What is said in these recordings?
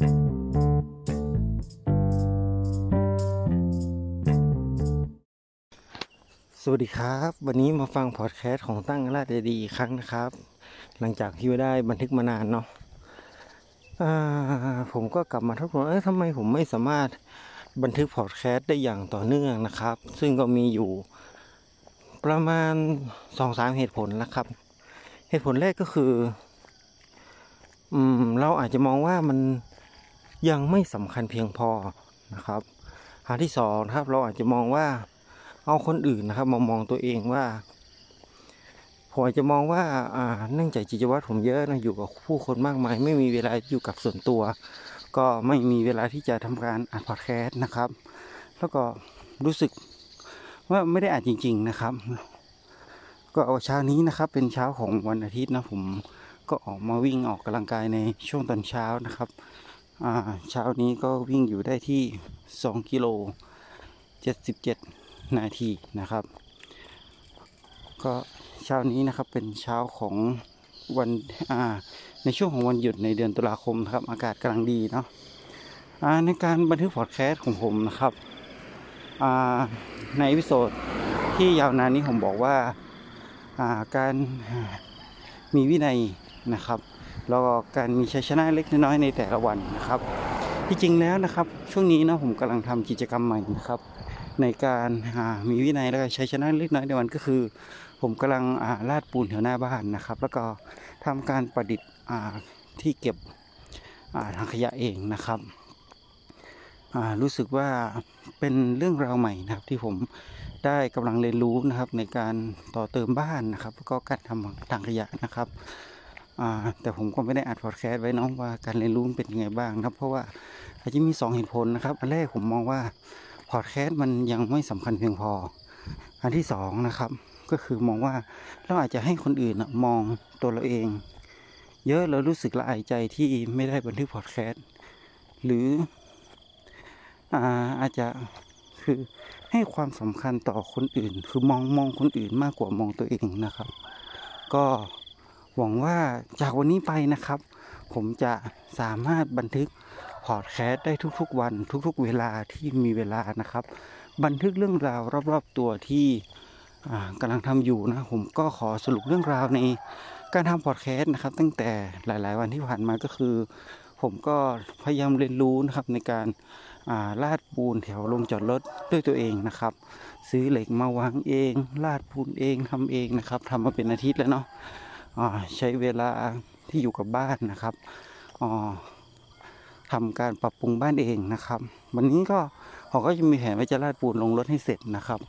สวัสดีครับ วันนี้มาฟังพอดแคสต์ของตั้งราชดีอีกครั้งนะครับ หลังจากที่ได้บันทึกมานานเนาะผมก็กลับมาทบทวนเอ้ยทำไมผมไม่สามารถบันทึกพอดแคสต์ได้อย่างต่อเนื่องนะครับ ซึ่งก็มีอยู่ประมาณสองสามเหตุผลนะครับ เหตุผลแรกก็คือ อืม เราอาจจะมองว่ามัน ยังไม่สำคัญเพียงพอนะครับอันที่สองนะครับเราอาจจะมองว่าเอาคนอื่นนะครับมามองตัวเองว่าผมอาจจะมองว่าอ่าเนื่องจากจิตวัตรผมเยอะนะอยู่กับผู้คนมากมาย ไม่มีเวลาอยู่กับส่วนตัว ก็ไม่มีเวลาที่จะทำการอัดพอดแคสต์นะครับ แล้วก็รู้สึกว่าไม่ได้อ่านจริง ๆนะครับ ก็เอาเช้านี้นะครับ เป็นเช้าของวันอาทิตย์นะผมก็ออกมาวิ่งออกกำลังกายในช่วงตอนเช้านะครับ เช้านี้ก็วิ่งอยู่ได้ที่ 2 กิโล 77 นาทีนะครับ ก็เช้านี้นะครับเป็นเช้าของวันอ่าในช่วงของวันหยุดในเดือนตุลาคมนะครับ อากาศกำลังดีเนาะอ่าในการบันทึกพอดแคสต์ของผมนะครับอ่าในวิโซดที่ยาวนานนี้ผมบอกว่าอ่าการมีวินัยนะครับ แล้วก็การมีชัยชนะเล็กน้อยในแต่ละวันนะครับ ที่จริงแล้วนะครับ ช่วงนี้นะผมกำลังทำกิจกรรมใหม่นะครับ ในการมีวินัยแล้วก็ใช้ชนะเล็กน้อยในวันก็คือ ผมกำลังลาดปูนแถวหน้าบ้านนะครับ แล้วก็ทำการประดิษฐ์ที่เก็บทางขยะเองนะครับรู้สึกว่าเป็นเรื่องราวใหม่นะครับ ที่ผมได้กำลังเรียนรู้นะครับในการต่อเติมบ้านนะครับแล้วก็การทำทางขยะนะครับ แต่ผมก็ไม่ได้อัดพอดแคสต์ไว้น้องว่าการเรียนรู้เป็นยังไงบ้างนะครับ เพราะว่าอาจจะมี2เหตุผลนะครับ อันแรกผมมองว่าพอดแคสต์มันยังไม่สำคัญเพียงพอ อันที่สองนะครับก็คือมองว่าเราอาจจะให้คนอื่นมองตัวเราเอง เยอะเรารู้สึกละอายใจที่ไม่ได้บันทึกพอดแคสต์หรืออาจจะคือให้ความสำคัญต่อคนอื่น คือมองมองคนอื่นมากกว่ามองตัวเองนะครับ ก็ หวังว่าจากวันนี้ไปนะครับ ผมจะสามารถบันทึกพอดแคสต์ได้ทุกๆ วัน ทุกๆ เวลาที่มีเวลานะครับ บันทึกเรื่องราวรอบๆตัวที่กำลังทำอยู่นะผมก็ขอสรุปเรื่องราวในการทำพอดแคสต์นะครับ ตั้งแต่หลาย ๆ วันที่ผ่านมาก็คือ ผมก็พยายามเรียนรู้นะครับในการลาดปูนแถวลงจอดรถด้วยตัวเองนะครับ ซื้อเหล็กมาวางเอง ลาดปูนเองทำเองนะครับทำมาเป็นอาทิตย์แล้วเนาะ ใช้เวลาที่อยู่กับบ้านนะครับทำการปรับปรุงบ้านเองนะครับ วันนี้ก็เขาก็จะมีแผนว่าจะลาดปูนลงรถให้เสร็จนะครับ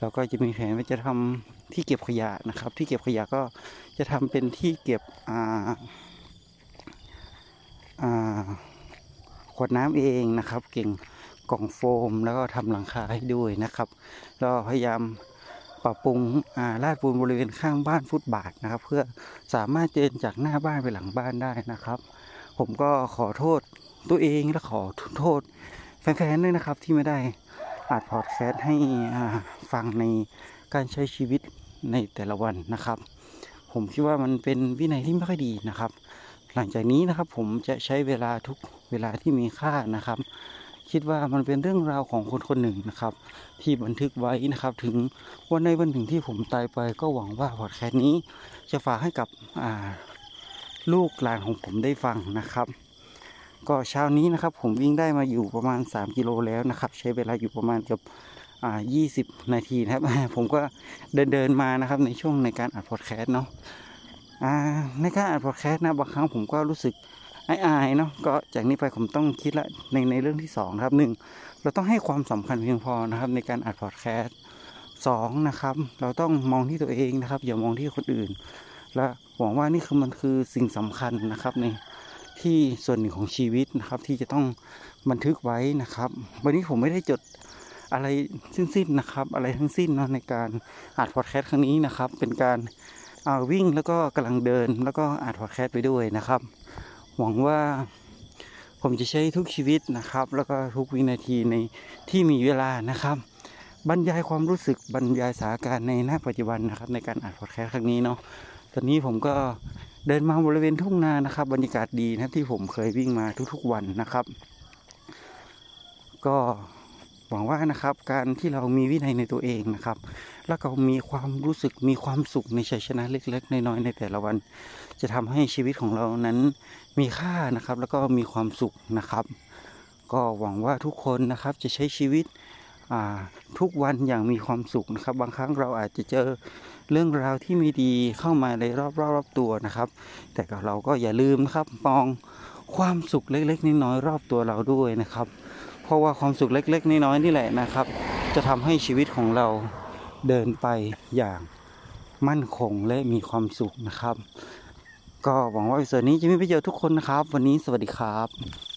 แล้วก็จะมีแผนว่าจะทำที่เก็บขยะนะครับ ที่เก็บขยะก็จะทำเป็นที่เก็บอ่าอ่าขวดน้ำเองนะครับ เก่งกล่องโฟมแล้วก็ทำหลังคาให้ด้วยนะครับแล้วพยายาม ปรับปรุงลาดปูนบริเวณข้างบ้านฟุตบาทนะครับ เพื่อสามารถเดินจากหน้าบ้านไปหลังบ้านได้นะครับ ผมก็ขอโทษตัวเองและขอโทษแฟนๆด้วยนะครับที่ไม่ได้อัดพอดแคสต์ให้ฟังในการใช้ชีวิตในแต่ละวันนะครับ ผมคิดว่ามันเป็นวินัยที่ไม่ค่อยดีนะครับ หลังจากนี้นะครับผมจะใช้เวลาทุกเวลาที่มีค่านะครับ คิดว่ามันเป็นเรื่องราวของคนคนหนึ่งนะครับ ที่บันทึกไว้นะครับ ถึงวันในวันหนึ่งที่ผมตายไป ก็หวังว่าพอดแคสต์นี้ จะฝากให้กับลูกหลานของผมได้ฟังนะครับ ก็เช้านี้นะครับ ผมวิ่งได้มาอยู่ประมาณ 3 กิโลแล้วนะครับ ใช้เวลาอยู่ประมาณเกือบอ่า20นาทีนะครับ ผมก็เดินเดินมานะครับในช่วงในการอัดพอดแคสต์เนาะในการอัดพอดแคสต์นะบางครั้งผมก็รู้สึก อายๆเนาะก็จากนี้ไปผมต้องคิดละในในเรื่องที่2ครับหนึ่งเราต้องให้ความสำคัญเพียงพอนะครับในการอัดพอดแคสต์สองนะครับ เราต้องมองที่ตัวเองนะครับ อย่ามองที่คนอื่น และหวังว่านี่คือมันคือสิ่งสำคัญนะครับในที่ส่วนหนึ่งของชีวิตนะครับ ที่จะต้องบันทึกไว้นะครับ วันนี้ผมไม่ได้จดอะไรสิ้นๆนะครับ อะไรทั้งสิ้นเนาะในการอัดพอดแคสต์ครั้งนี้นะครับ เป็นการเอาวิ่งแล้วก็กำลังเดินแล้วก็อัดพอดแคสต์ไปด้วยนะครับ หวังว่าผมจะใช้ทุกชีวิตนะครับ แล้วก็ทุกวินาทีในที่มีเวลานะครับ บรรยายความรู้สึกบรรยายสถานการณ์ในหน้าปัจจุบันนะครับ ในการอัดพอดแคสต์ครั้งนี้เนาะตอนนี้ผมก็เดินมาบริเวณทุ่งนานะครับ บรรยากาศดีนะที่ผมเคยวิ่งมาทุกๆวันนะครับ ก็หวังว่านะครับการที่เรามีวินัยในตัวเองนะครับ แล้วก็มีความรู้สึกมีความสุขในชัยชนะเล็กๆน้อยๆในแต่ละวัน จะทำให้ชีวิตของเรานั้น มีค่านะครับ แล้วก็มีความสุขนะครับ ก็หวังว่าทุกคนนะครับจะใช้ชีวิตทุกวันอย่างมีความสุขนะครับ บางครั้งเราอาจจะเจอเรื่องราวที่ไม่ดีเข้ามาในรอบๆรอบตัวนะครับ แต่เราก็อย่าลืมนะครับมองความสุขเล็กๆน้อยๆรอบตัวเราด้วยนะครับ เพราะว่าความสุขเล็กๆน้อยๆนี่แหละนะครับ จะทำให้ชีวิตของเราเดินไปอย่างมั่นคงและมีความสุขนะครับ ก็หวังว่าวิดีโอนี้จะมีประโยชน์ทุกคนนะครับ วันนี้สวัสดีครับ